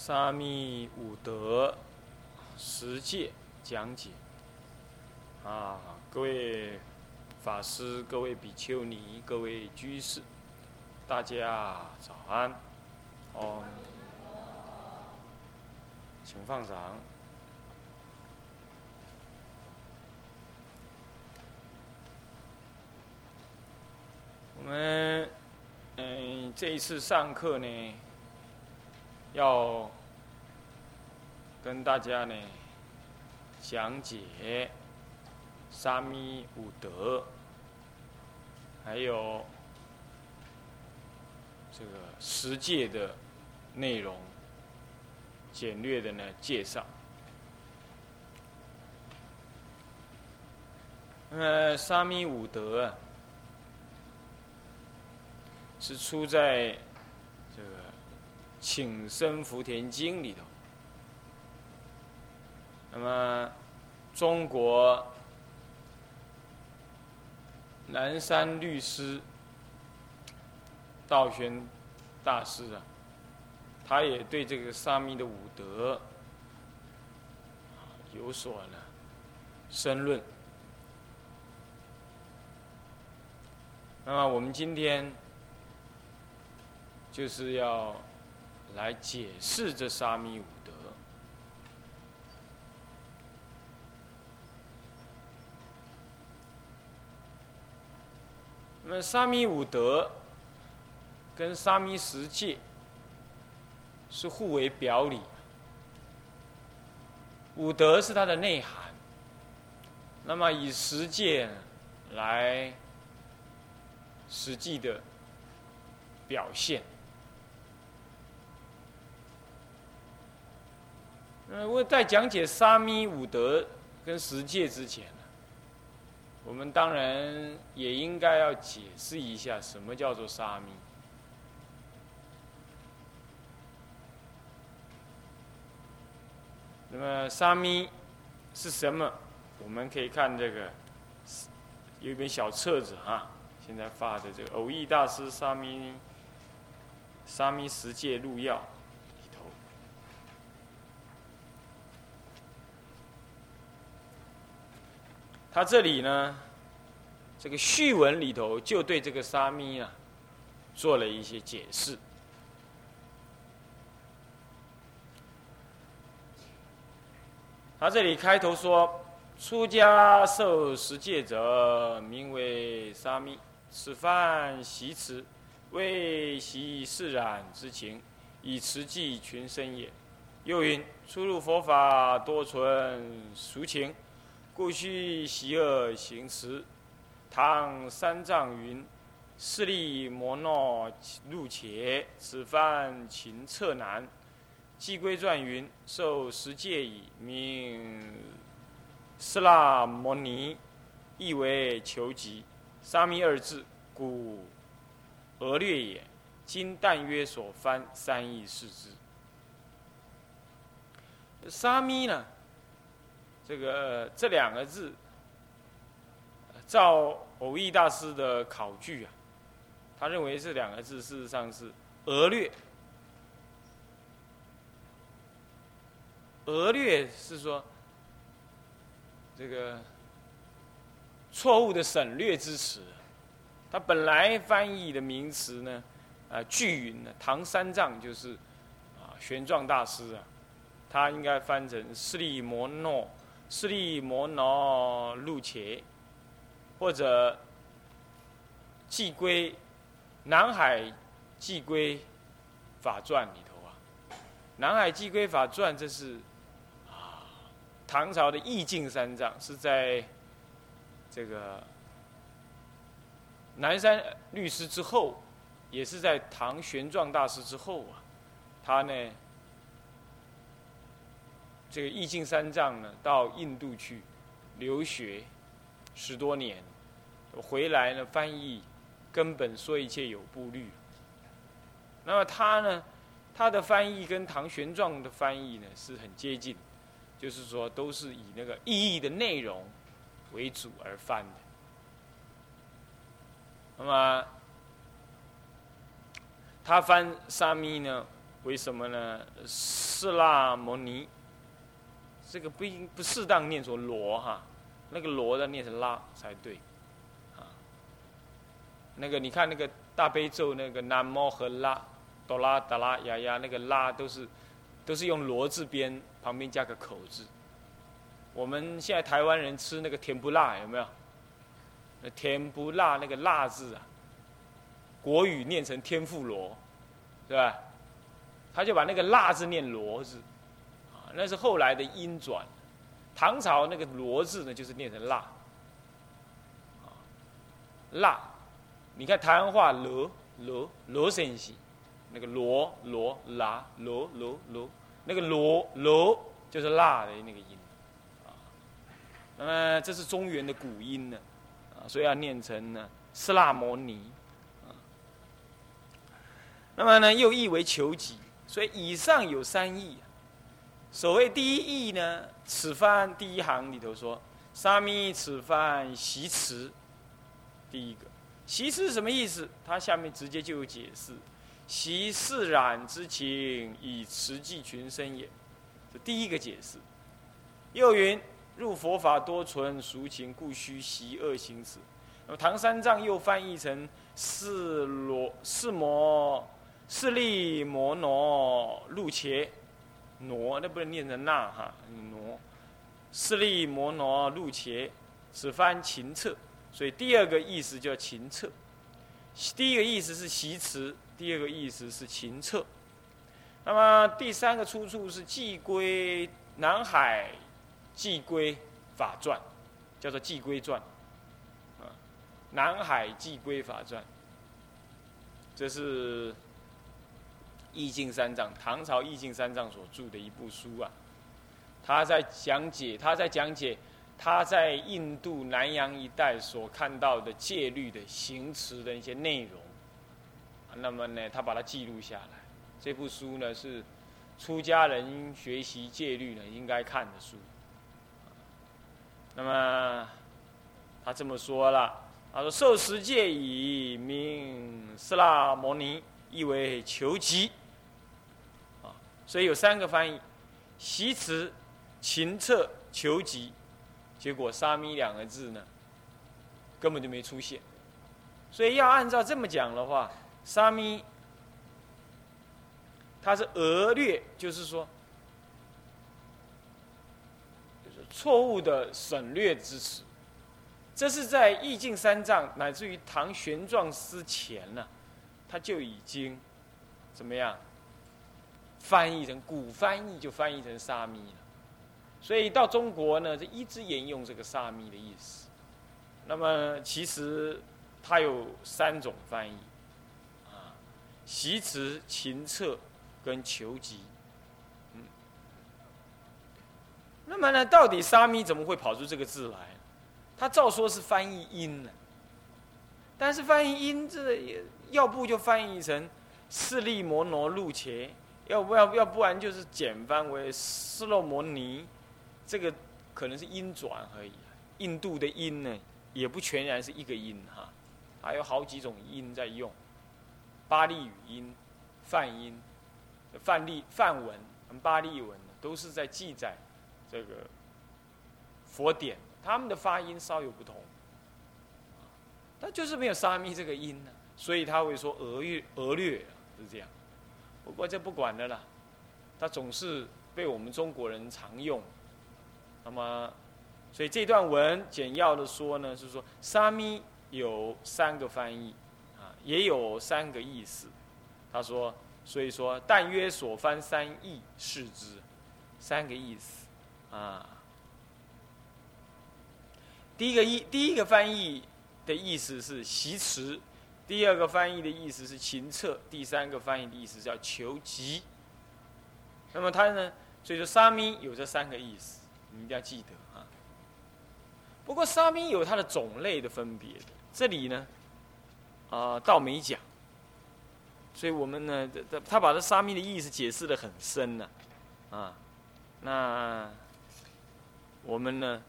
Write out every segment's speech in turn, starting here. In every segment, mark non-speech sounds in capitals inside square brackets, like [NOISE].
沙弥五德十戒讲解啊，各位法师、各位比丘尼、各位居士，大家早安！哦，请放掌。我们嗯，这一次上课呢，要跟大家呢讲解沙弥五德，还有这个十戒的内容，简略的呢介绍。呃，沙弥五德啊。是出在这个《请生福田经》里头。那么，中国南山律师道玄大师啊，他也对这个沙弥的五德有所呢深论。那么，我们今天。就是要来解释这沙弥五德。那么沙弥五德跟沙弥十戒是互为表里，五德是它的内涵，那么以十戒来实际的表现。我在讲解沙弥五德跟十戒之前呢，我们当然也应该要解释一下什么叫做沙弥。那么沙弥是什么？我们可以看这个有一本小册子啊，现在发的这个偶益大师沙弥沙弥十戒录要。他这里呢，这个序文里头就对这个沙弥啊做了一些解释。他这里开头说：“出家受十戒者，名为沙弥。此饭习持，为习释然之情，以持济群生也。”又云：“出入佛法，多存俗情。”故须习恶行持。唐三藏云：“势利摩耨入且，此番勤策难。”寄归传云：“受十戒矣，名斯那摩尼，意为求吉。沙弥二字，故俄略也。今但约所翻三义释之。沙弥呢？”这个这两个字，照偶益大师的考据啊，他认为这两个字事实上是俄略。俄略是说这个错误的省略之词，他本来翻译的名词呢，啊，巨云呢，唐三藏就是啊，玄奘大师啊，他应该翻成释利摩诺。释利摩耨入伽，或者寄归南海寄归法传里头啊，南海寄归法传这是啊唐朝的意境三藏是在这个南山律师之后，也是在唐玄奘大师之后啊，他呢。这个义净三藏呢，到印度去留学十多年，回来呢翻译根本说一切有部律。那么他呢，他的翻译跟唐玄奘的翻译呢是很接近，就是说都是以那个意义的内容为主而翻的。那么他翻沙弥呢，为什么呢？释拉摩尼，这个不应不适当念作罗哈，那个罗的念成拉才对，啊，那个你看那个大悲咒那个南摩和拉，哆啦达拉呀呀，那个拉都是都是用罗字边旁边加个口字。我们现在台湾人吃那个甜不辣有没有？甜不辣那个辣字啊，国语念成天妇罗，对吧？他就把那个辣字念罗字，那是后来的音转。唐朝那个罗字呢，就是念成辣，啊，辣。你看台湾话罗罗罗声息，那个罗罗拉罗罗罗，那个罗罗就是辣的那个音。那么这是中原的古音呢，啊，所以要念成呢斯拉摩尼，啊，那么呢又译为求己，所以以上有三义。所谓第一义呢，此番第一行里头说，沙弥此番习持，第一个习持什么意思？它下面直接就有解释，习释染之情以持济群生也，这第一个解释。又云。入佛法多存俗情，故须习恶行此。那么唐三藏又翻译成是罗是摩是利摩罗路伽挪，那不能念成那哈挪势利摩挪路伽，此番秦策。所以第二个意思叫秦策。第一个意思是习持，第二个意思是秦策。那么第三个出处是寄归南海。《寄归法传》叫做《寄归传》，啊，《南海寄归法传》，这是义净三藏唐朝义净三藏所著的一部书啊。他在讲解，他在讲解他在印度南洋一带所看到的戒律的行持的一些内容。那么呢，他把它记录下来。这部书呢，是出家人学习戒律呢应该看的书。那么，他这么说了，他说：“受持戒以名斯拉摩尼，意为求吉。”所以有三个翻译：习词、勤策、求吉。结果“沙弥”两个字呢，根本就没出现。所以要按照这么讲的话，“沙弥”它是讹略，就是说。错误的省略之词，这是在易经三藏乃至于唐玄奘之前呢，他就已经怎么样翻译成古翻译就翻译成沙弥了，所以到中国呢，就一直沿用这个沙弥的意思。那么其实它有三种翻译啊，习持、勤策跟求吉。那么呢，到底沙弥怎么会跑出这个字来？他照说是翻译音呢，但是翻译音这要不就翻译成释利摩罗路伽，要不要要不然就是简翻为斯洛摩尼，这个可能是音转而已。印度的音呢，也不全然是一个音哈，还有好几种音在用，巴利语音、梵音、梵利梵文和巴利文都是在记载。这个佛典，他们的发音稍有不同，但就是没有沙弥这个音呢，所以他会说俄略俄略是这样。不过这不管的啦，他总是被我们中国人常用。那么，所以这段文简要的说呢，是说沙弥有三个翻译啊，也有三个意思。他说，所以说但约所翻三义是之，三个意思。啊，第一个意，第一个翻译的意思是习持，第二个翻译的意思是勤策，第三个翻译的意思叫求吉。那么它呢，所以说沙弥有这三个意思，你一定要记得啊。不过沙弥有它的种类的分别，这里呢，啊，倒没讲。所以我们呢，他他把这沙弥的意思解释的很深呢，啊，那。我们呢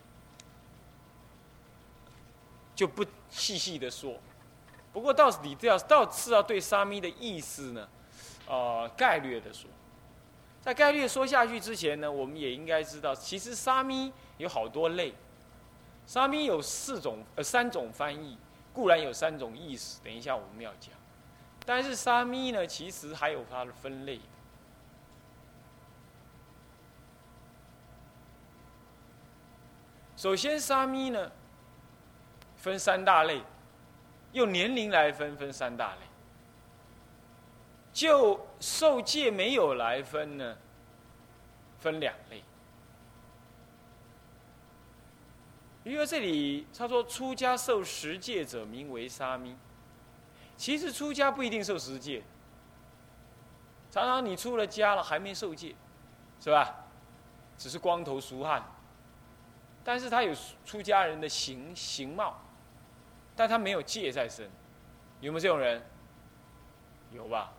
就不细细的说，不过到底要到是要对沙弥的意思呢，呃概略的说。在概略说下去之前呢，我们也应该知道，其实沙弥有好多类。沙弥有四种呃三种翻译，固然有三种意思，等一下我们要讲。但是沙弥呢，其实还有它的分类。首先，沙弥呢分三大类，用年龄来分，分三大类。就受戒没有来分呢，分两类。因为这里他说出家受十戒者名为沙弥，其实出家不一定受十戒，常常你出了家了还没受戒，是吧？只是光头俗汉，但是他有出家人的形形貌，但他没有戒在身，有没有这种人？有吧？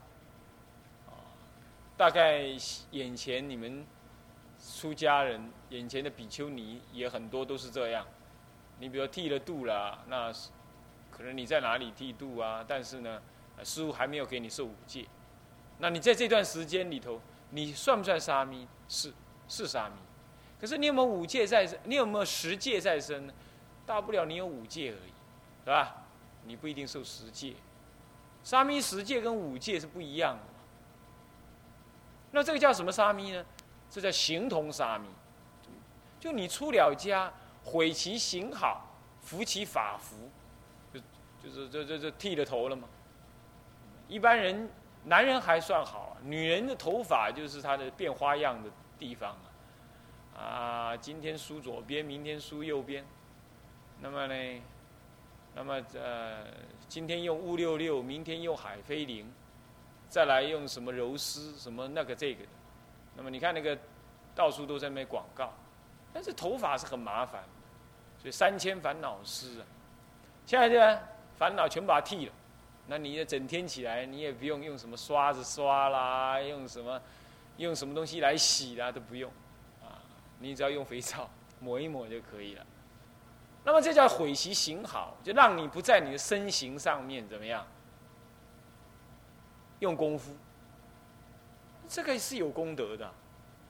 大概眼前你们出家人眼前的比丘尼也很多都是这样。你比如剃了度了，那可能你在哪里剃度啊？但是呢，师傅还没有给你受五戒。那你在这段时间里头，你算不算沙弥？是，是沙弥。可是你有没有五戒在身？你有没有十戒在身呢？大不了你有五戒而已，是吧？你不一定受十戒。沙弥十戒跟五戒是不一样的。那这个叫什么沙弥呢？这叫形同沙弥。就你出了家，毁其形好，服其法服，就就是这这这剃了头了嘛。一般人男人还算好，女人的头发就是她的变花样的地方啊。啊，今天梳左边，明天梳右边。那么呢，那么呃，今天用乌六六，明天用海飞灵。再来用什么柔丝什么那个这个，那么你看那个到处都在卖广告，但是头发是很麻烦，所以三千烦恼丝啊，现在呢烦恼全把它剃了，那你整天起来你也不用用什么刷子刷啦，用什么用什么东西来洗啦都不用，啊，你只要用肥皂抹一抹就可以了。那么这叫毁其形好，就让你不在你的身形上面怎么样？用功夫，这个是有功德的。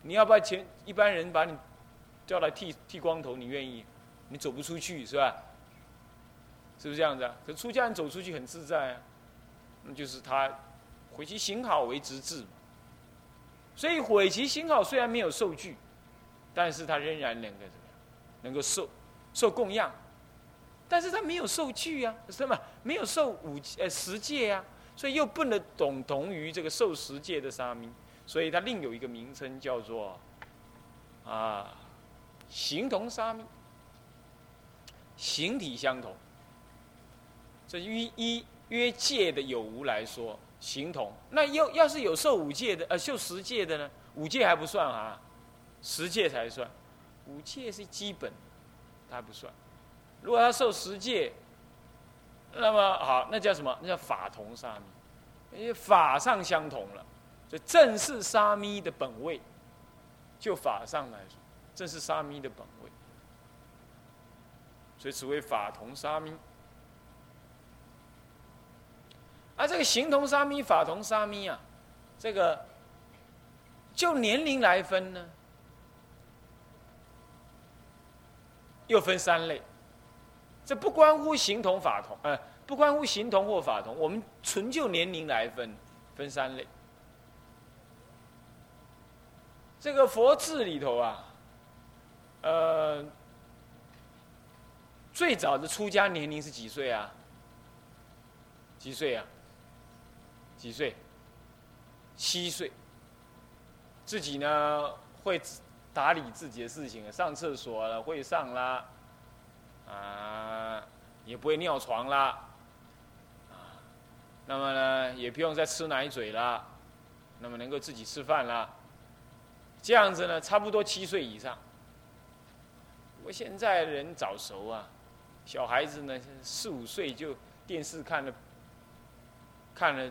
你要不要前一般人把你叫来剃剃光头，你愿意？你走不出去是吧？是不是这样子啊？可出家人走出去很自在啊。那就是他毁其行好为直至。所以毁其行好虽然没有受具，但是他仍然能够怎么样？能够受受供养，但是他没有受具啊，什么？没有受五呃十戒啊。所以又不能等同于这个受十戒的沙弥，所以他另有一个名称叫做啊形同沙弥，形体相同。这依依约戒的有无来说，形同。那要要是有受五戒的呃受十戒的呢？五戒还不算啊，十戒才算。五戒是基本，它不算。如果他受十戒。那么好，那叫什么？那叫法同沙弥，因为法上相同了，所以正是沙弥的本位。就法上来说，正是沙弥的本位，所以此为法同沙弥。而这个形同沙弥、法同沙弥啊，这个就年龄来分呢，又分三类。这不关乎形同法同，呃，不关乎形同或法同，我们纯就年龄来分，分三类。这个佛字里头啊，呃，最早的出家年龄是几岁啊？几岁啊？几岁？七岁。自己呢会打理自己的事情，上厕所了会上啦。啊，也不会尿床啦，啊，那么呢，也不用再吃奶嘴啦，那么能够自己吃饭啦，这样子呢，差不多七岁以上。我现在人早熟啊，小孩子呢四五岁就电视看了，看了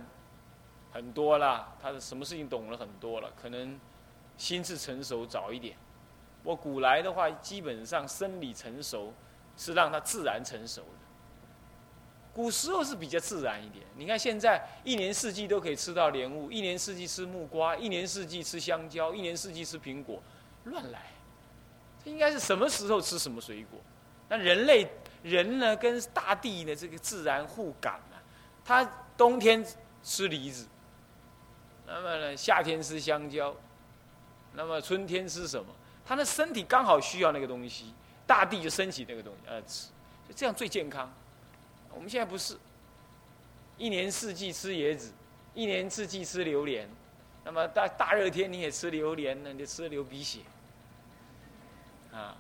很多啦，他的什么事情懂了很多了，可能心智成熟早一点。我古来的话，基本上生理成熟。是让他自然成熟的。古时候是比较自然一点。你看现在一年四季都可以吃到莲雾，一年四季吃木瓜，一年四季吃香蕉，一年四季吃苹果，乱来。这应该是什么时候吃什么水果？那人类人呢，跟大地的这个自然互感啊，他冬天吃梨子，那么呢夏天吃香蕉，那么春天吃什么？他的身体刚好需要那个东西，大地就升起那个东西呃吃，就这样最健康。我们现在不是，一年四季吃椰子，一年四季吃榴莲，那么大大热天你也吃榴莲呢，你就吃流鼻血，啊。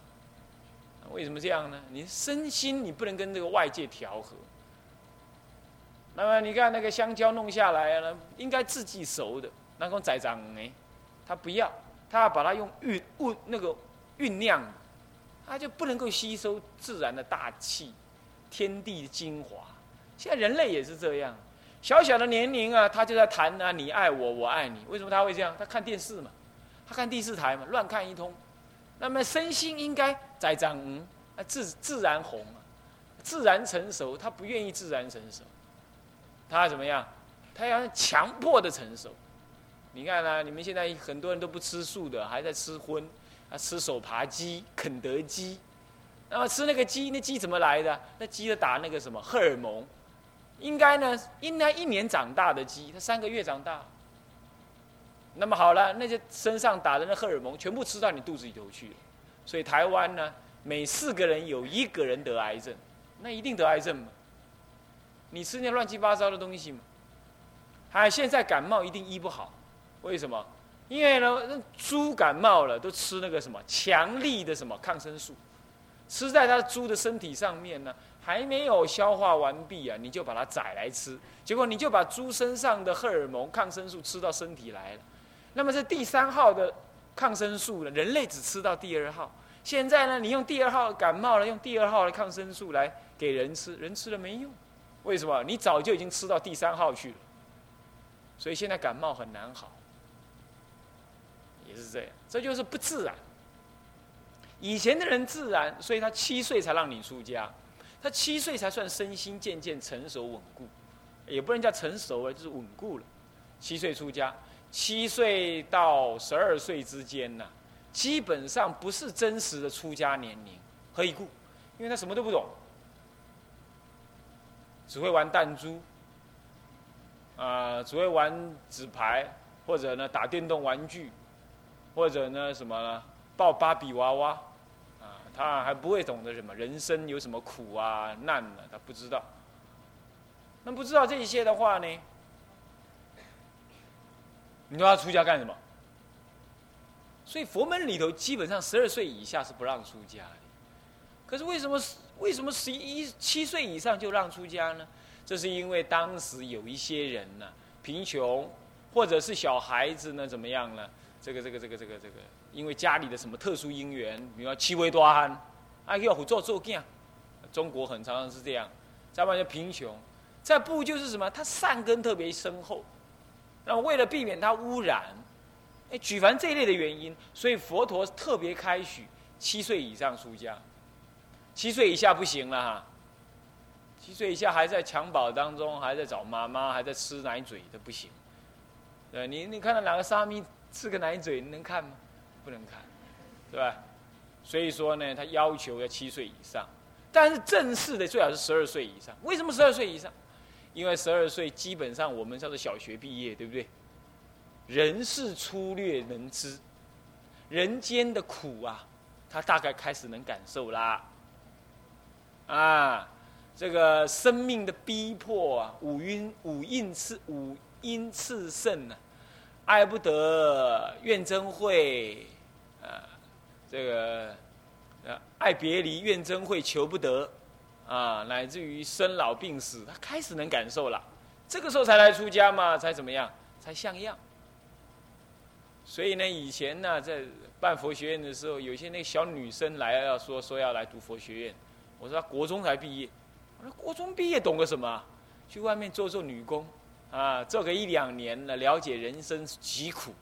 为什么这样呢？你身心你不能跟这个外界调和。那么你看那个香蕉弄下来了，应该自己熟的，那个仔长呢，他不要，他要把它用酝酝那个酝酿，他就不能够吸收自然的大气、天地的精华。现在人类也是这样，小小的年龄啊，他就在谈啊，你爱我，我爱你。为什么他会这样？他看电视嘛，他看第四台嘛，乱看一通。那么身心应该栽长，啊自自然红啊，自然成熟。他不愿意自然成熟，他怎么样？他要强迫的成熟。你看啊，你们现在很多人都不吃素的，还在吃荤，啊吃手扒鸡、肯德基。那么吃那个鸡，那鸡怎么来的？那鸡的打那个什么荷尔蒙？应该呢，应该一年长大的鸡，它三个月长大。那么好了，那些身上打的那荷尔蒙全部吃到你肚子里头去了，所以台湾呢，每四个人有一个人得癌症，那一定得癌症嘛？你吃那乱七八糟的东西嘛？还现在感冒一定医不好，为什么？因为呢，猪感冒了都吃那个什么强力的什么抗生素，吃在它猪的身体上面呢，还没有消化完毕啊，你就把它宰来吃，结果你就把猪身上的荷尔蒙抗生素吃到身体来了。那么这第三号的抗生素呢？人类只吃到第二号。现在呢，你用第二号感冒了，用第二号的抗生素来给人吃，人吃了没用。为什么？你早就已经吃到第三号去了。所以现在感冒很难好，也是这样。这就是不自然。以前的人自然，所以他七岁才让你出家，他七岁才算身心渐渐成熟稳固，也不能叫成熟啊，就是稳固了。七岁出家。七岁到十二岁之间呢，基本上不是真实的出家年龄。何以故？因为他什么都不懂，只会玩弹珠，啊，只会玩纸牌，或者呢打电动玩具，或者呢什么呢抱芭比娃娃，啊，他还不会懂得什么人生有什么苦啊难啊，他不知道。那不知道这些的话呢？你说他出家干什么？所以佛门里头基本上十二岁以下是不让出家的。可是为什么为什么十一七岁以上就让出家呢？这是因为当时有一些人呢贫穷，或者是小孩子呢怎么样呢？这个这个这个这个这个，因为家里的什么特殊因缘，比如说七位多汉，啊要做做囝，中国很常常是这样。再不然就贫穷，再不就是什么？他善根特别深厚。那么为了避免它污染，哎，举凡这一类的原因，所以佛陀特别开许七岁以上出家，七岁以下不行了哈。七岁以下还在襁褓当中，还在找妈妈，还在吃奶嘴都不行。对，你你看到哪个沙弥吃个奶嘴，你能看吗？不能看，对吧？所以说呢，他要求要七岁以上，但是正式的最好是十二岁以上。为什么十二岁以上？因为十二岁基本上我们叫做小学毕业，对不对？人事粗略能知，人间的苦啊，他大概开始能感受啦。啊，这个生命的逼迫啊，五阴五阴次五阴次盛啊，爱不得，怨憎会，啊，这个，呃，爱别离，怨憎会，求不得。啊，乃至于生老病死，他开始能感受了，这个时候才来出家嘛，才怎么样，才像样。所以呢，以前呢，在办佛学院的时候，有些那小女生来要说说要来读佛学院，我说国中才毕业，我说国中毕业懂个什么？去外面做做女工，啊，做个一两年了，了解人生疾苦，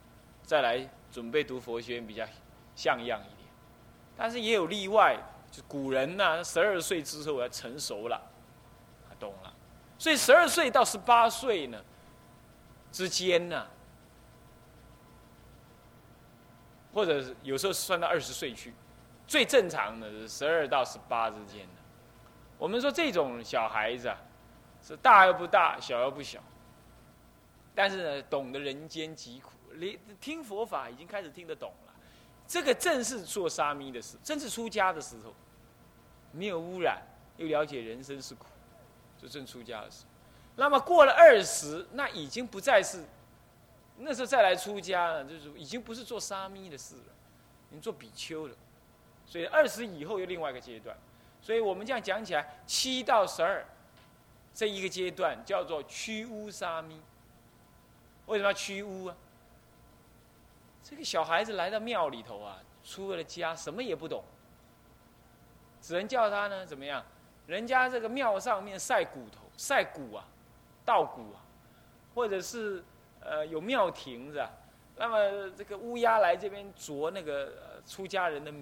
再来准备读佛学院比较像样一点。但是也有例外。就古人呢，十二岁之后要成熟了，懂了，所以十二岁到十八岁呢之间呢，或者是有时候算到二十岁去，最正常的是十二到十八之间的。我们说这种小孩子啊，是大又不大，小又不小，但是呢，懂得人间疾苦，你听佛法已经开始听得懂了。这个正是做沙弥的时，正是出家的时候，没有污染，又了解人生是苦，就正出家的时候。那么过了二十，那已经不再是，那时候再来出家了，就是已经不是做沙弥的事了，已经做比丘了。所以二十以后又另外一个阶段。所以我们这样讲起来，七到十二这一个阶段叫做驱乌沙弥。为什么要驱污啊？这个小孩子来到庙里头啊，出了家什么也不懂，只能叫他呢怎么样？人家这个庙上面晒骨头、晒骨啊、稻谷啊，或者是呃有庙亭子啊，那么这个乌鸦来这边啄那个呃出家人的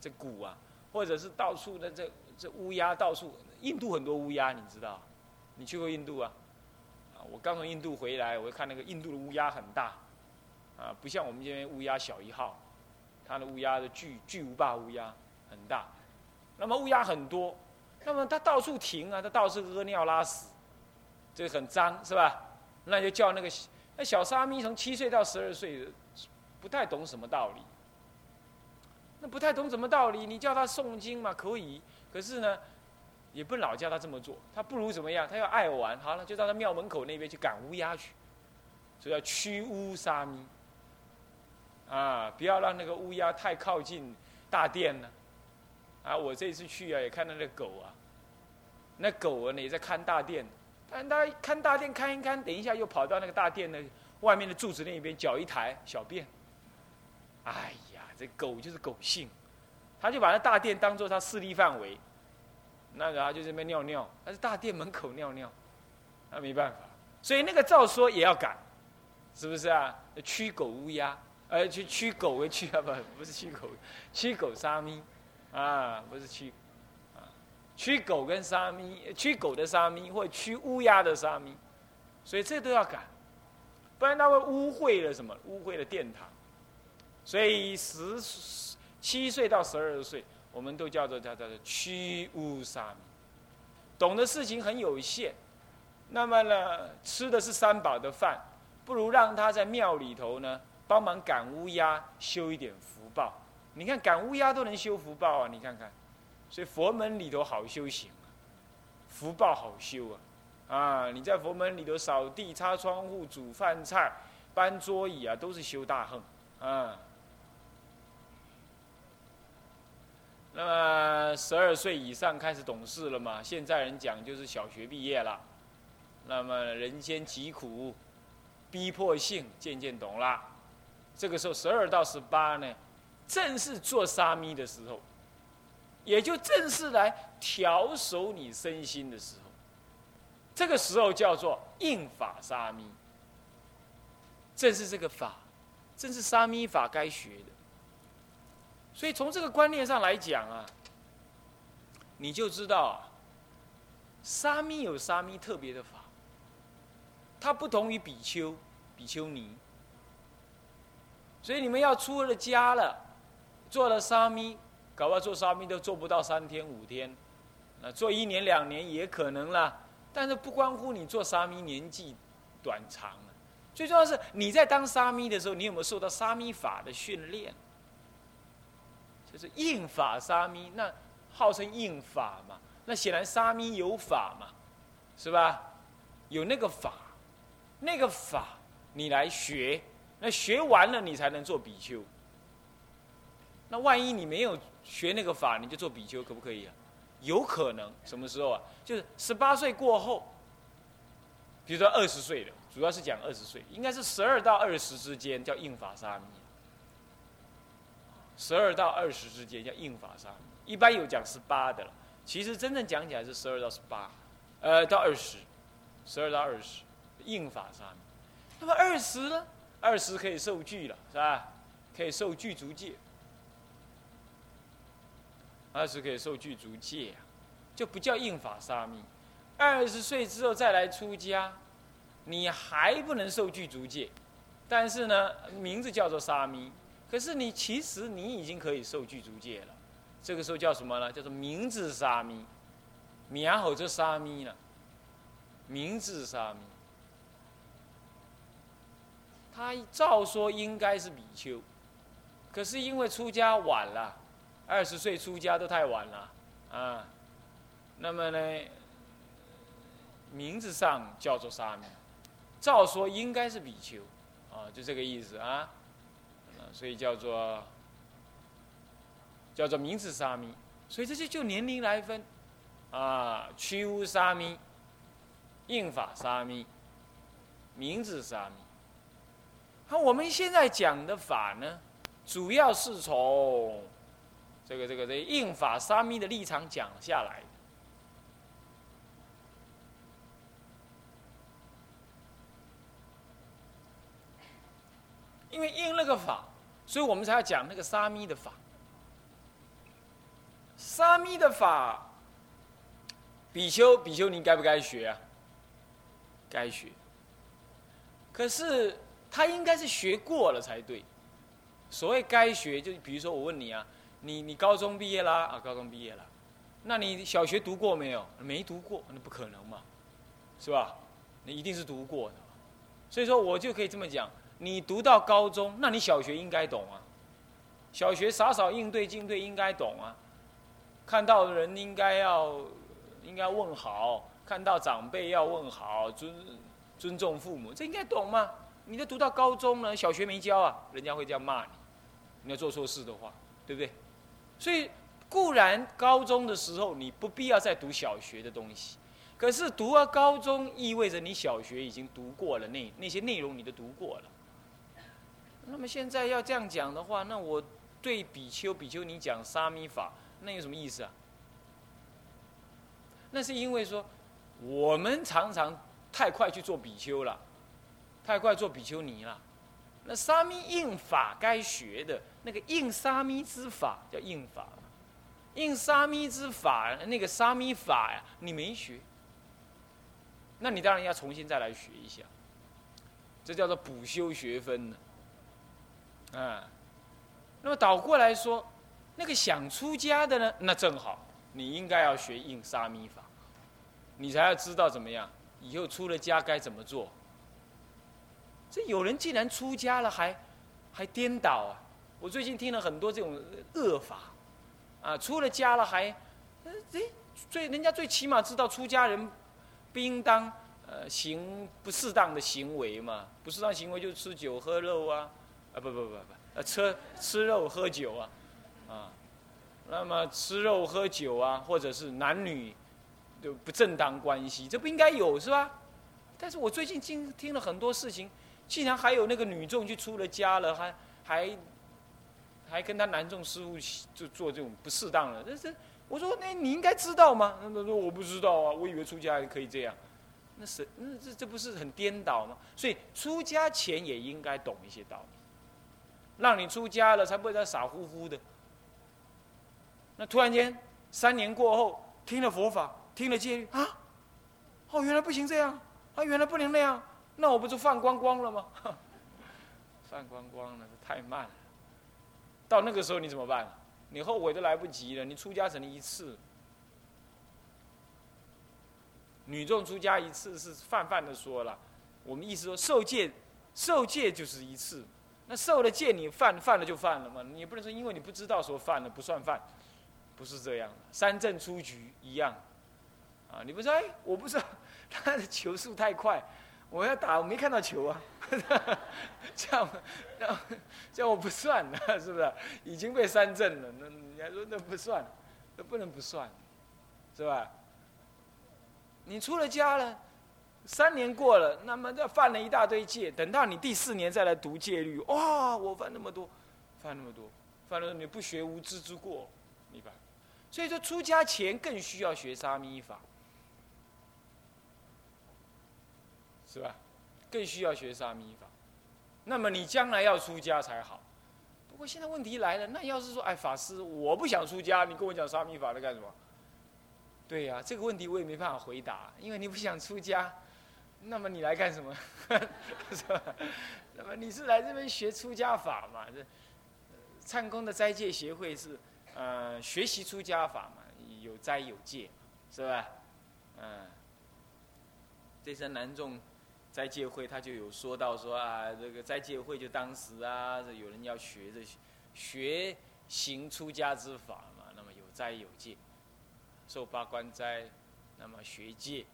这骨啊，或者是到处的这。这乌鸦到处，印度很多乌鸦，你知道？你去过印度啊？我刚从印度回来，我看那个印度的乌鸦很大，啊，不像我们这边乌鸦小一号，它的乌鸦的巨巨无霸乌鸦很大。那么乌鸦很多，那么它到处停啊，它到处屙尿拉屎，这个很脏是吧？那就叫那个那小沙弥从七岁到十二岁，不太懂什么道理，那不太懂什么道理，你叫他诵经嘛，可以。可是呢，也不老叫他这么做，他不如怎么样？他要爱玩，好了，就到他庙门口那边去赶乌鸦去，所以要驱乌沙弥。啊，不要让那个乌鸦太靠近大殿了。啊，我这次去啊，也看到那狗啊，那狗啊，也在看大殿，但他看大殿看一看，等一下又跑到那个大殿的外面的柱子那边，脚一抬，小便。哎呀，这狗就是狗性。他就把那大殿当做他势力范围，那个啊就这边尿尿，他是大殿门口尿尿，那没办法，所以那个照说也要改，是不是啊？驱狗乌鸦，呃，去驱狗为驱啊，不不是驱狗，驱狗沙弥，啊，不是驱，啊，驱狗跟沙弥，驱狗的沙弥或驱乌鸦的沙弥，所以这都要改，不然他会污秽了什么？污秽了殿堂，所以十。七岁到十二岁，我们都叫做叫叫做驱乌沙弥，懂的事情很有限。那么呢，吃的是三宝的饭，不如让他在庙里头呢，帮忙赶乌鸦，修一点福报。你看赶乌鸦都能修福报啊，你看看，所以佛门里头好修行啊，福报好修啊，啊，你在佛门里头扫地、擦窗户、煮饭菜、搬桌椅啊，都是修大横啊。那么十二岁以上开始懂事了嘛？现在人讲就是小学毕业了。那么人间疾苦、逼迫性渐渐懂了。这个时候十二到十八呢，正是做沙弥的时候，也就正是来调守你身心的时候。这个时候叫做应法沙弥。正是这个法，正是沙弥法该学的。所以从这个观念上来讲啊，你就知道啊，沙弥有沙弥特别的法，它不同于比丘、比丘尼。所以你们要出了家了，做了沙弥，搞不好做沙弥都做不到三天五天，那做一年两年也可能啦。但是不关乎你做沙弥年纪短长了最重要是你在当沙弥的时候，你有没有受到沙弥法的训练？就是应法沙弥，那号称应法嘛，那显然沙弥有法嘛，是吧？有那个法，那个法你来学，那学完了你才能做比丘。那万一你没有学那个法，你就做比丘可不可以啊？有可能，什么时候啊？就是十八岁过后，比如说二十岁的，主要是讲二十岁，应该是十二到二十之间叫应法沙弥。十二到二十之间叫应法沙弥，一般有讲十八的了。其实真正讲起来是十二到十八，呃，到二十，十二到二十，应法沙弥。那么二十呢？二十可以受具了，是吧？可以受具足戒。二十可以受具足戒啊，就不叫应法沙弥。二十岁之后再来出家，你还不能受具足戒，但是呢，名字叫做沙弥，可是你其实你已经可以受具足戒了，这个时候叫什么呢？叫做名字沙弥，名号就沙弥了，名字沙弥。他照说应该是比丘，可是因为出家晚了，二十岁出家都太晚了啊。那么呢，名字上叫做沙弥，照说应该是比丘，啊，就这个意思啊。所以叫做叫做名字沙弥，所以这些就年龄来分啊，屈乌沙弥、应法沙弥、名字沙弥。那我们现在讲的法呢，主要是从这个这个这个应法沙弥的立场讲下来的。因为应那个法，所以我们才要讲那个沙弥的法。沙弥的法，比丘比丘，你该不该学啊？该学。可是。他应该是学过了才对。所谓该学，就比如说我问你啊，你你高中毕业啦啊，高中毕业了，那你小学读过没有？没读过，那不可能嘛，是吧？你一定是读过的。所以说我就可以这么讲，你读到高中，那你小学应该懂啊。小学傻傻应对进退应该懂啊，看到人应该要应该问好，看到长辈要问好，尊尊重父母，这应该懂吗？你都读到高中了，小学没教啊，人家会这样骂你。你要做错事的话，对不对？所以固然高中的时候你不必要再读小学的东西，可是读了高中意味着你小学已经读过了那那些内容，你都读过了。那么现在要这样讲的话，那我对比丘比丘你讲沙弥法，那有什么意思啊？那是因为说我们常常太快去做比丘了。太快做比丘尼了，那沙弥应法该学的那个应沙弥之法叫应法，应沙弥之法那个沙弥法呀，你没学，那你当然要重新再来学一下，这叫做补修学分呢，嗯那么倒过来说，那个想出家的呢，那正好你应该要学印沙弥法，你才要知道怎么样以后出了家该怎么做。这有人竟然出家了，还还颠倒啊！我最近听了很多这种恶法，啊，出了家了还，哎，最人家最起码知道出家人不应当呃行不适当的行为嘛，不适当行为就吃酒喝肉啊，啊不不不不，呃吃吃肉喝酒啊，啊，那么吃肉喝酒啊，或者是男女就不正当关系，这不应该有是吧？但是我最近听听了很多事情。竟然还有那个女众去出了家了，还还还跟他男众师傅就做这种不适当的，这这我说那你应该知道吗？那说我不知道啊，我以为出家可以这样，那是那这这不是很颠倒吗？所以出家前也应该懂一些道理，让你出家了才不会再傻乎乎的。那突然间三年过后听了佛法，听了戒律啊，哦原来不行这样，啊原来不能那样。那我不就放光光了吗？[LAUGHS] 放光光了，太慢了。到那个时候你怎么办？你后悔都来不及了。你出家只能一次，女众出家一次是泛泛的说了。我们意思说受戒，受戒就是一次。那受了戒你犯犯了就犯了嘛？你不能说因为你不知道说犯了不算犯，不是这样。三阵出局一样。啊，你不说哎，我不知道 [LAUGHS] 他的球速太快。我要打，我没看到球啊，[LAUGHS] 这样，这样，这样我不算了，[LAUGHS] 是不是？已经被三振了，那你还说那不算，那不能不算，是吧？你出了家了，三年过了，那么这犯了一大堆戒，等到你第四年再来读戒律，哇，我犯那么多，犯那么多，犯了你不学无知之过，明白？所以说出家前更需要学沙弥法。是吧？更需要学沙弥法，那么你将来要出家才好。不过现在问题来了，那要是说，哎，法师，我不想出家，你跟我讲沙弥法在干什么？对呀，这个问题我也没办法回答，因为你不想出家，那么你来干什么？[LAUGHS] 是吧？那么你是来这边学出家法嘛？这唱功的斋戒协会是呃学习出家法嘛，有斋有戒，是吧？嗯，这次南众斋戒会他就有说到说啊，这个斋戒会就当时啊，有人要学这学行出家之法嘛，那么有斋有戒。受八关斋，那么学戒、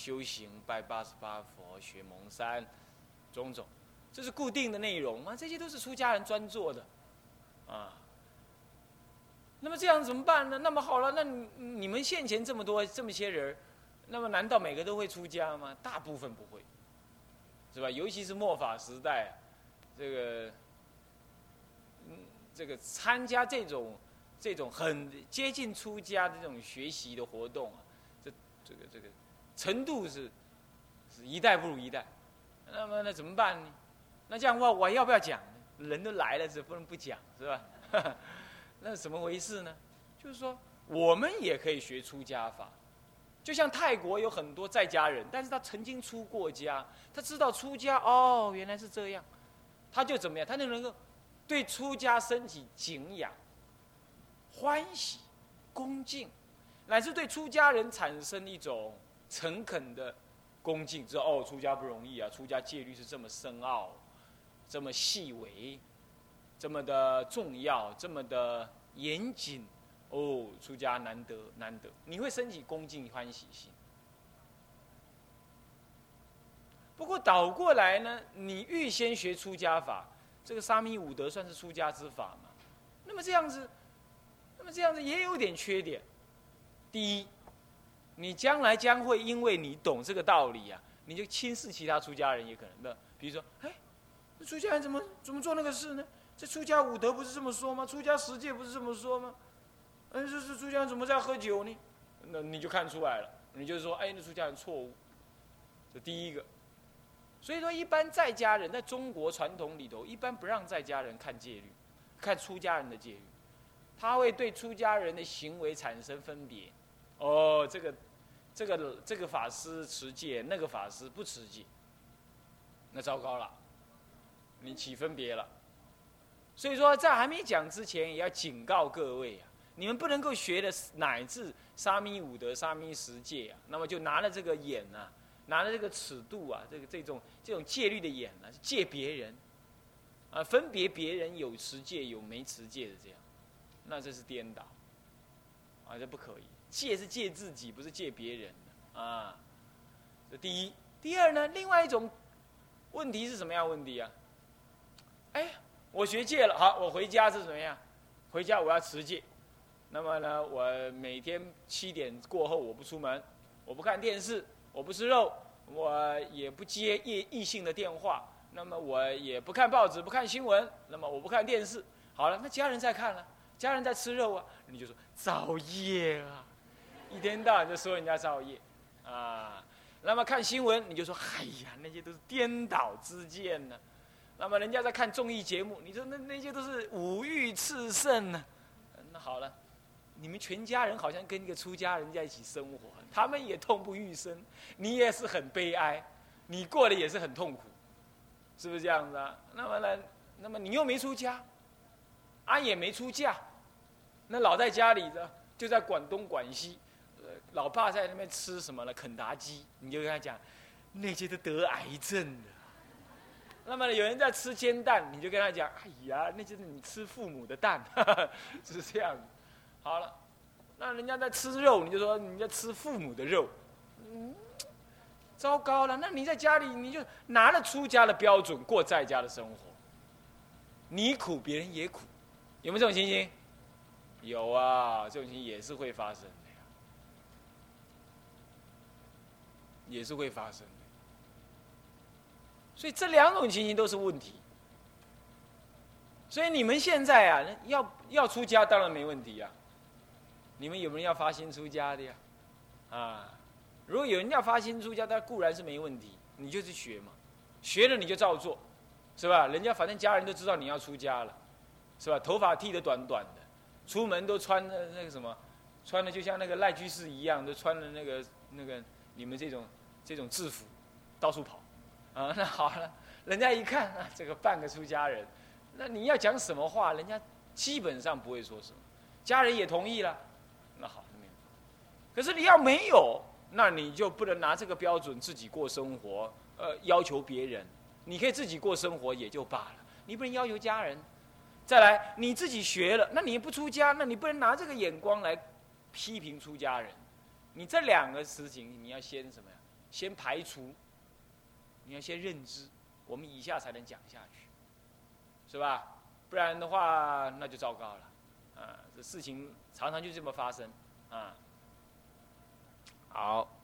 修行、拜八十八佛、学蒙山，种种，这是固定的内容吗？这些都是出家人专做的，啊。那么这样怎么办呢？那么好了，那你们现前这么多这么些人，那么难道每个都会出家吗？大部分不会，是吧？尤其是末法时代，这个，嗯，这个参加这种。这种很接近出家的这种学习的活动啊，这这个这个程度是是一代不如一代。那么那怎么办呢？那这样的话我要不要讲？人都来了，是不能不讲，是吧？[LAUGHS] 那怎么回事呢？就是说我们也可以学出家法，就像泰国有很多在家人，但是他曾经出过家，他知道出家哦原来是这样，他就怎么样？他就能够对出家升起敬仰。欢喜、恭敬，乃至对出家人产生一种诚恳的恭敬，知道哦，出家不容易啊，出家戒律是这么深奥、这么细微、这么的重要、这么的严谨，哦，出家难得难得，你会升起恭敬欢喜心。不过倒过来呢，你预先学出家法，这个沙弥五德算是出家之法嘛？那么这样子。那么这样子也有点缺点。第一，你将来将会因为你懂这个道理啊，你就轻视其他出家人也可能的。比如说，哎，那出家人怎么怎么做那个事呢？这出家五德不是这么说吗？出家十戒不是这么说吗？嗯，这是出家人怎么在喝酒呢？那你就看出来了，你就说，哎，那出家人错误。这第一个。所以说，一般在家人在中国传统里头，一般不让在家人看戒律，看出家人的戒律。他会对出家人的行为产生分别，哦，这个，这个这个法师持戒，那个法师不持戒，那糟糕了，你起分别了。所以说，在还没讲之前，也要警告各位啊，你们不能够学的乃至沙弥五德、沙弥十戒啊，那么就拿了这个眼啊，拿了这个尺度啊，这个这种这种戒律的眼啊，戒别人，啊，分别别人有持戒有没持戒的这样。那这是颠倒，啊，这不可以。借是借自己，不是借别人啊。这第一，第二呢？另外一种问题是什么样问题啊？哎，我学戒了，好，我回家是怎么样？回家我要持戒。那么呢，我每天七点过后我不出门，我不看电视，我不吃肉，我也不接异异性的电话，那么我也不看报纸，不看新闻，那么我不看电视。好了，那家人在看了。家人在吃肉啊，你就说造业啊，一天到晚就说人家造业，啊，那么看新闻你就说，哎呀，那些都是颠倒之见呢。那么人家在看综艺节目，你说那那些都是五欲炽盛呢。那好了，你们全家人好像跟一个出家人在一起生活，他们也痛不欲生，你也是很悲哀，你过得也是很痛苦，是不是这样子啊？那么呢，那么你又没出家，啊也没出嫁。那老在家里的，就在管东管西，老爸在那边吃什么呢？肯达基，你就跟他讲，那些都得癌症的。那么有人在吃煎蛋，你就跟他讲，哎呀，那就是你吃父母的蛋，[LAUGHS] 是这样。好了，那人家在吃肉，你就说你在吃父母的肉，糟糕了。那你在家里，你就拿了出家的标准过在家的生活，你苦，别人也苦，有没有这种情形？有啊，这种情也是会发生的呀，也是会发生的。所以这两种情形都是问题。所以你们现在啊，要要出家当然没问题呀。你们有没有要发心出家的呀？啊，如果有人要发心出家，那固然是没问题，你就去学嘛，学了你就照做，是吧？人家反正家人都知道你要出家了，是吧？头发剃得短短的。出门都穿的那个什么，穿的就像那个赖居士一样，都穿的那个那个你们这种这种制服，到处跑，啊，那好了，人家一看啊，这个半个出家人，那你要讲什么话，人家基本上不会说什么，家人也同意了，那好，没有。可是你要没有，那你就不能拿这个标准自己过生活，呃，要求别人，你可以自己过生活也就罢了，你不能要求家人。再来，你自己学了，那你不出家，那你不能拿这个眼光来批评出家人。你这两个事情，你要先什么呀？先排除，你要先认知，我们以下才能讲下去，是吧？不然的话，那就糟糕了。啊，这事情常常就这么发生啊。好。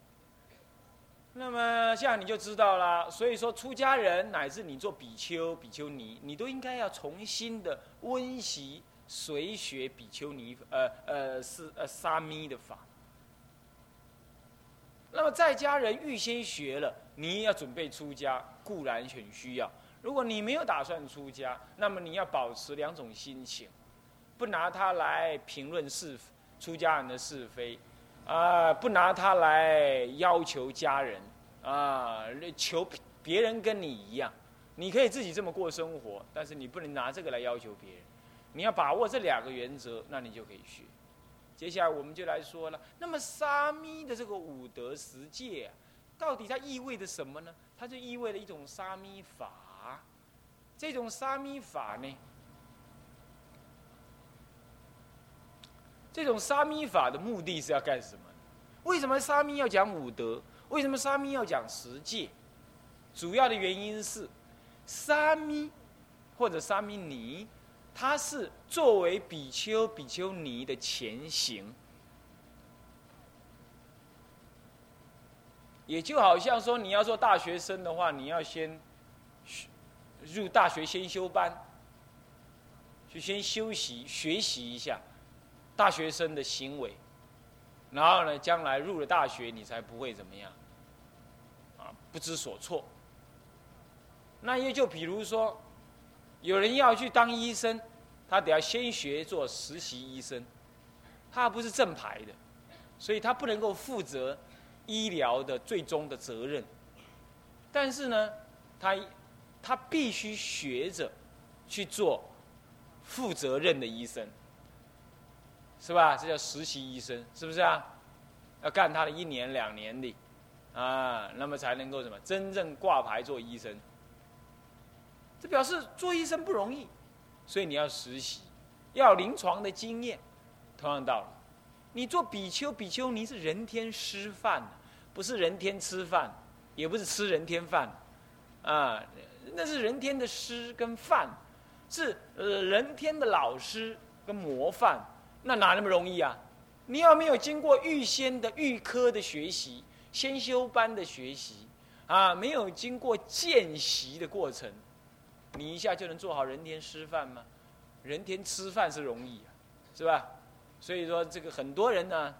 那么，这样你就知道了。所以说，出家人乃至你做比丘、比丘尼，你都应该要重新的温习、随学比丘尼，呃呃是呃沙弥的法。那么在家人预先学了，你要准备出家，固然很需要。如果你没有打算出家，那么你要保持两种心情，不拿它来评论是出家人的是非。啊，不拿它来要求家人，啊，求别人跟你一样，你可以自己这么过生活，但是你不能拿这个来要求别人。你要把握这两个原则，那你就可以学。接下来我们就来说了，那么沙弥的这个五德十戒，到底它意味着什么呢？它就意味着一种沙弥法。这种沙弥法呢？这种沙弥法的目的是要干什么？为什么沙弥要讲五德？为什么沙弥要讲十戒？主要的原因是，沙弥或者沙弥尼，他是作为比丘、比丘尼的前行，也就好像说，你要做大学生的话，你要先入大学先修班，去先修习学习一下。大学生的行为，然后呢，将来入了大学，你才不会怎么样，啊，不知所措。那也就比如说，有人要去当医生，他得要先学做实习医生，他不是正牌的，所以他不能够负责医疗的最终的责任。但是呢，他他必须学着去做负责任的医生。是吧？这叫实习医生，是不是啊？要干他的一年两年的，啊，那么才能够什么真正挂牌做医生。表示做医生不容易，所以你要实习，要临床的经验。同样道理，你做比丘、比丘尼是人天师范，不是人天吃饭，也不是吃人天饭，啊，那是人天的师跟饭，是人天的老师跟模范。那哪那么容易啊？你要没有经过预先的预科的学习、先修班的学习，啊，没有经过见习的过程，你一下就能做好人天师范吗？人天吃饭是容易啊，是吧？所以说这个很多人呢，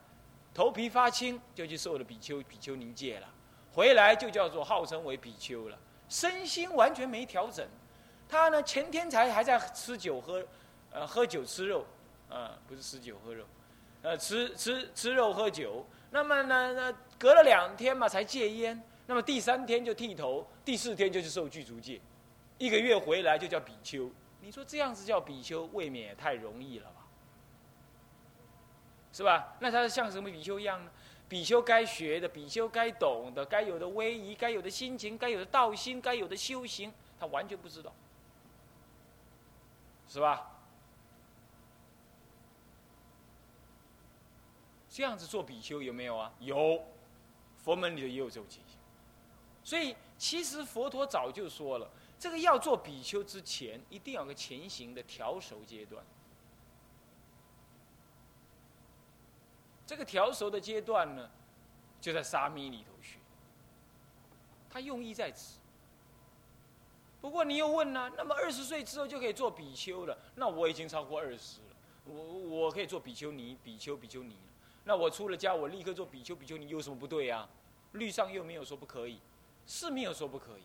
头皮发青就去受了比丘、比丘尼戒了，回来就叫做号称为比丘了，身心完全没调整，他呢前天才还在吃酒喝，呃，喝酒吃肉。啊，不是吃酒喝肉，呃，吃吃吃肉喝酒。那么呢，那隔了两天嘛才戒烟。那么第三天就剃头，第四天就去受具足戒，一个月回来就叫比丘。你说这样子叫比丘，未免也太容易了吧？是吧？那他像什么比丘一样呢？比丘该学的，比丘该懂的，该有的威仪，该有的心情，该有的道心，该有的修行，他完全不知道，是吧？这样子做比丘有没有啊？有，佛门里头也有这种情形。所以其实佛陀早就说了，这个要做比丘之前，一定要有个前行的调熟阶段。这个调熟的阶段呢，就在沙弥里头学。他用意在此。不过你又问呢，那么二十岁之后就可以做比丘了？那我已经超过二十了，我我可以做比丘尼、比丘、比丘尼。那我出了家，我立刻做比丘、比丘尼有什么不对呀？律上又没有说不可以，是没有说不可以。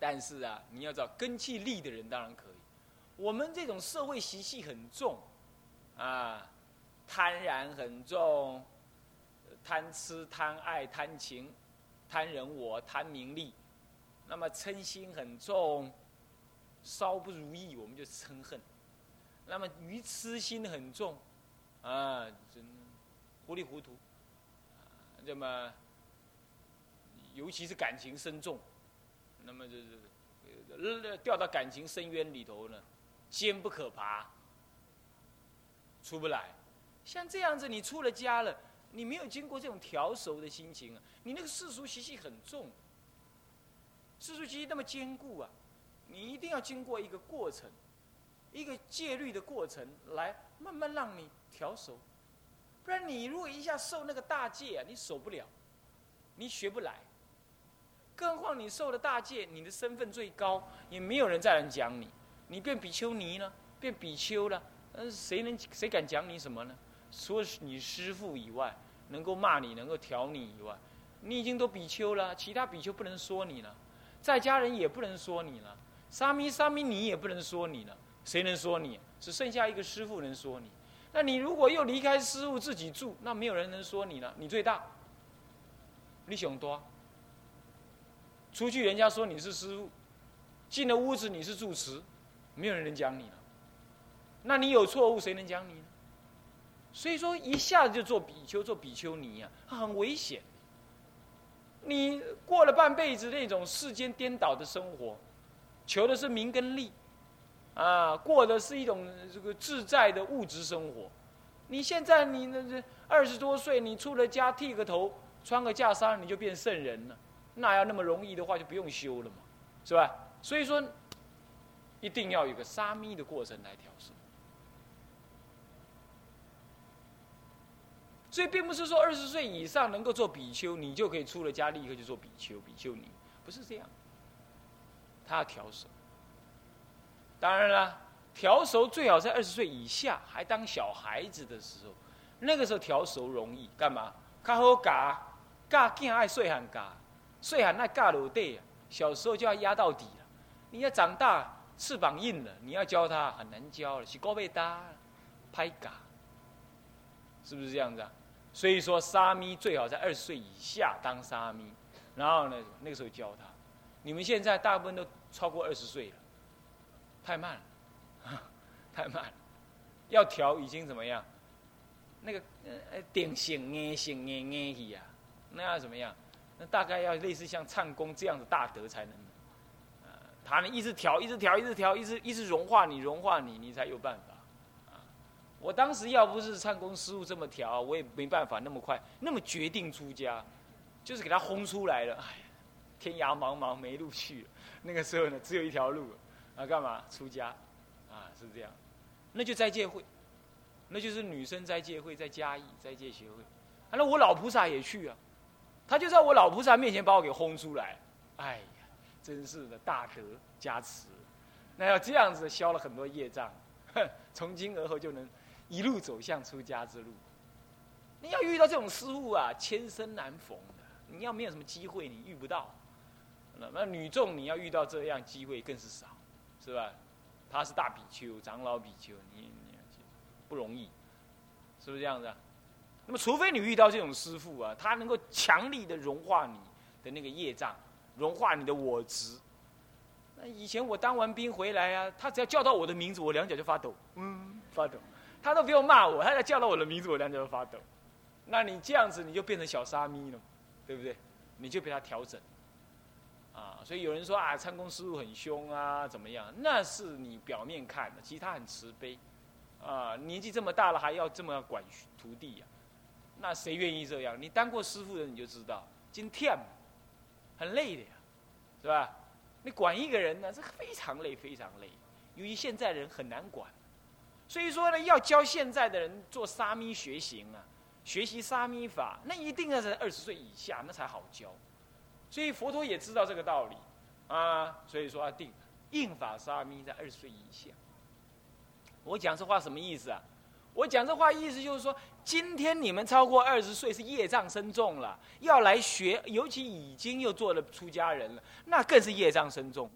但是啊，你要找根气利的人当然可以。我们这种社会习气很重，啊，贪婪很重，贪吃、贪爱、贪情、贪人我、贪名利，那么嗔心很重，稍不如意我们就嗔恨，那么愚痴心很重，啊，真糊里糊涂，那么尤其是感情深重，那么就是掉到感情深渊里头呢，坚不可拔。出不来，像这样子，你出了家了，你没有经过这种调熟的心情啊，你那个世俗习气很重，世俗习气那么坚固啊，你一定要经过一个过程，一个戒律的过程，来慢慢让你调熟，不然你如果一下受那个大戒啊，你守不了，你学不来，更何况你受了大戒，你的身份最高，也没有人再人讲你，你变比丘尼了，变比丘了。嗯，谁能谁敢讲你什么呢？除了你师父以外，能够骂你、能够调你以外，你已经都比丘了，其他比丘不能说你了，在家人也不能说你了，沙弥沙弥你也不能说你了，谁能说你？只剩下一个师父能说你。那你如果又离开师父自己住，那没有人能说你了，你最大，你想多。出去人家说你是师父，进了屋子你是住持，没有人能讲你了。那你有错误，谁能讲你呢？所以说，一下子就做比丘、做比丘尼啊，很危险。你过了半辈子那种世间颠倒的生活，求的是名跟利，啊，过的是一种这个自在的物质生活。你现在你那这二十多岁，你出了家剃个头、穿个袈裟，你就变圣人了。那要那么容易的话，就不用修了嘛，是吧？所以说，一定要有个沙弥的过程来调试。所以并不是说二十岁以上能够做比丘，你就可以出了家立刻就做比丘、比丘尼，不是这样。他要调熟。当然了，调熟最好在二十岁以下，还当小孩子的时候，那个时候调熟容易。干嘛？较好教，教囝爱岁汉教，岁汉那教落地。小时候就要压到底了。你要长大翅膀硬了，你要教他很难教了，是高背搭，拍嘎，是不是这样子啊？所以说，沙弥最好在二十岁以下当沙弥，然后呢，那个时候教他。你们现在大部分都超过二十岁了，太慢了，太慢了。要调已经怎么样？那个呃，定性、硬性、硬硬气啊，那要怎么样？那大概要类似像唱功这样的大德才能。呃，他呢一直调，一直调，一直调，一直一直融化你，融化你，你才有办法。我当时要不是唱功师傅这么调，我也没办法那么快那么决定出家，就是给他轰出来了。哎，天涯茫茫没路去。那个时候呢，只有一条路，啊，干嘛出家？啊，是这样。那就斋戒会，那就是女生斋戒会，在嘉义斋戒协会。啊，那我老菩萨也去啊，他就在我老菩萨面前把我给轰出来。哎呀，真是的大德加持，那要这样子消了很多业障，[LAUGHS] 从今而后就能。一路走向出家之路，你要遇到这种师傅啊，千生难逢的。你要没有什么机会，你遇不到。那女众你要遇到这样机会更是少，是吧？他是大比丘、长老比丘，你你不容易，是不是这样子？啊那么，除非你遇到这种师傅啊，他能够强力的融化你的那个业障，融化你的我执。那以前我当完兵回来啊，他只要叫到我的名字，我两脚就发抖，嗯，发抖。他都不用骂我，他要叫到我的名字，我两脚就发抖。那你这样子，你就变成小沙弥了，对不对？你就被他调整。啊，所以有人说啊，参公师傅很凶啊，怎么样？那是你表面看的，其实他很慈悲。啊，年纪这么大了，还要这么管徒弟呀？那谁愿意这样？你当过师傅的，你就知道，今天很累的呀，是吧？你管一个人呢，这非常累，非常累。由于现在人很难管。所以说呢，要教现在的人做沙弥学行啊，学习沙弥法，那一定要在二十岁以下，那才好教。所以佛陀也知道这个道理啊，所以说要定应法沙弥在二十岁以下。我讲这话什么意思啊？我讲这话意思就是说，今天你们超过二十岁是业障深重了，要来学，尤其已经又做了出家人了，那更是业障深重。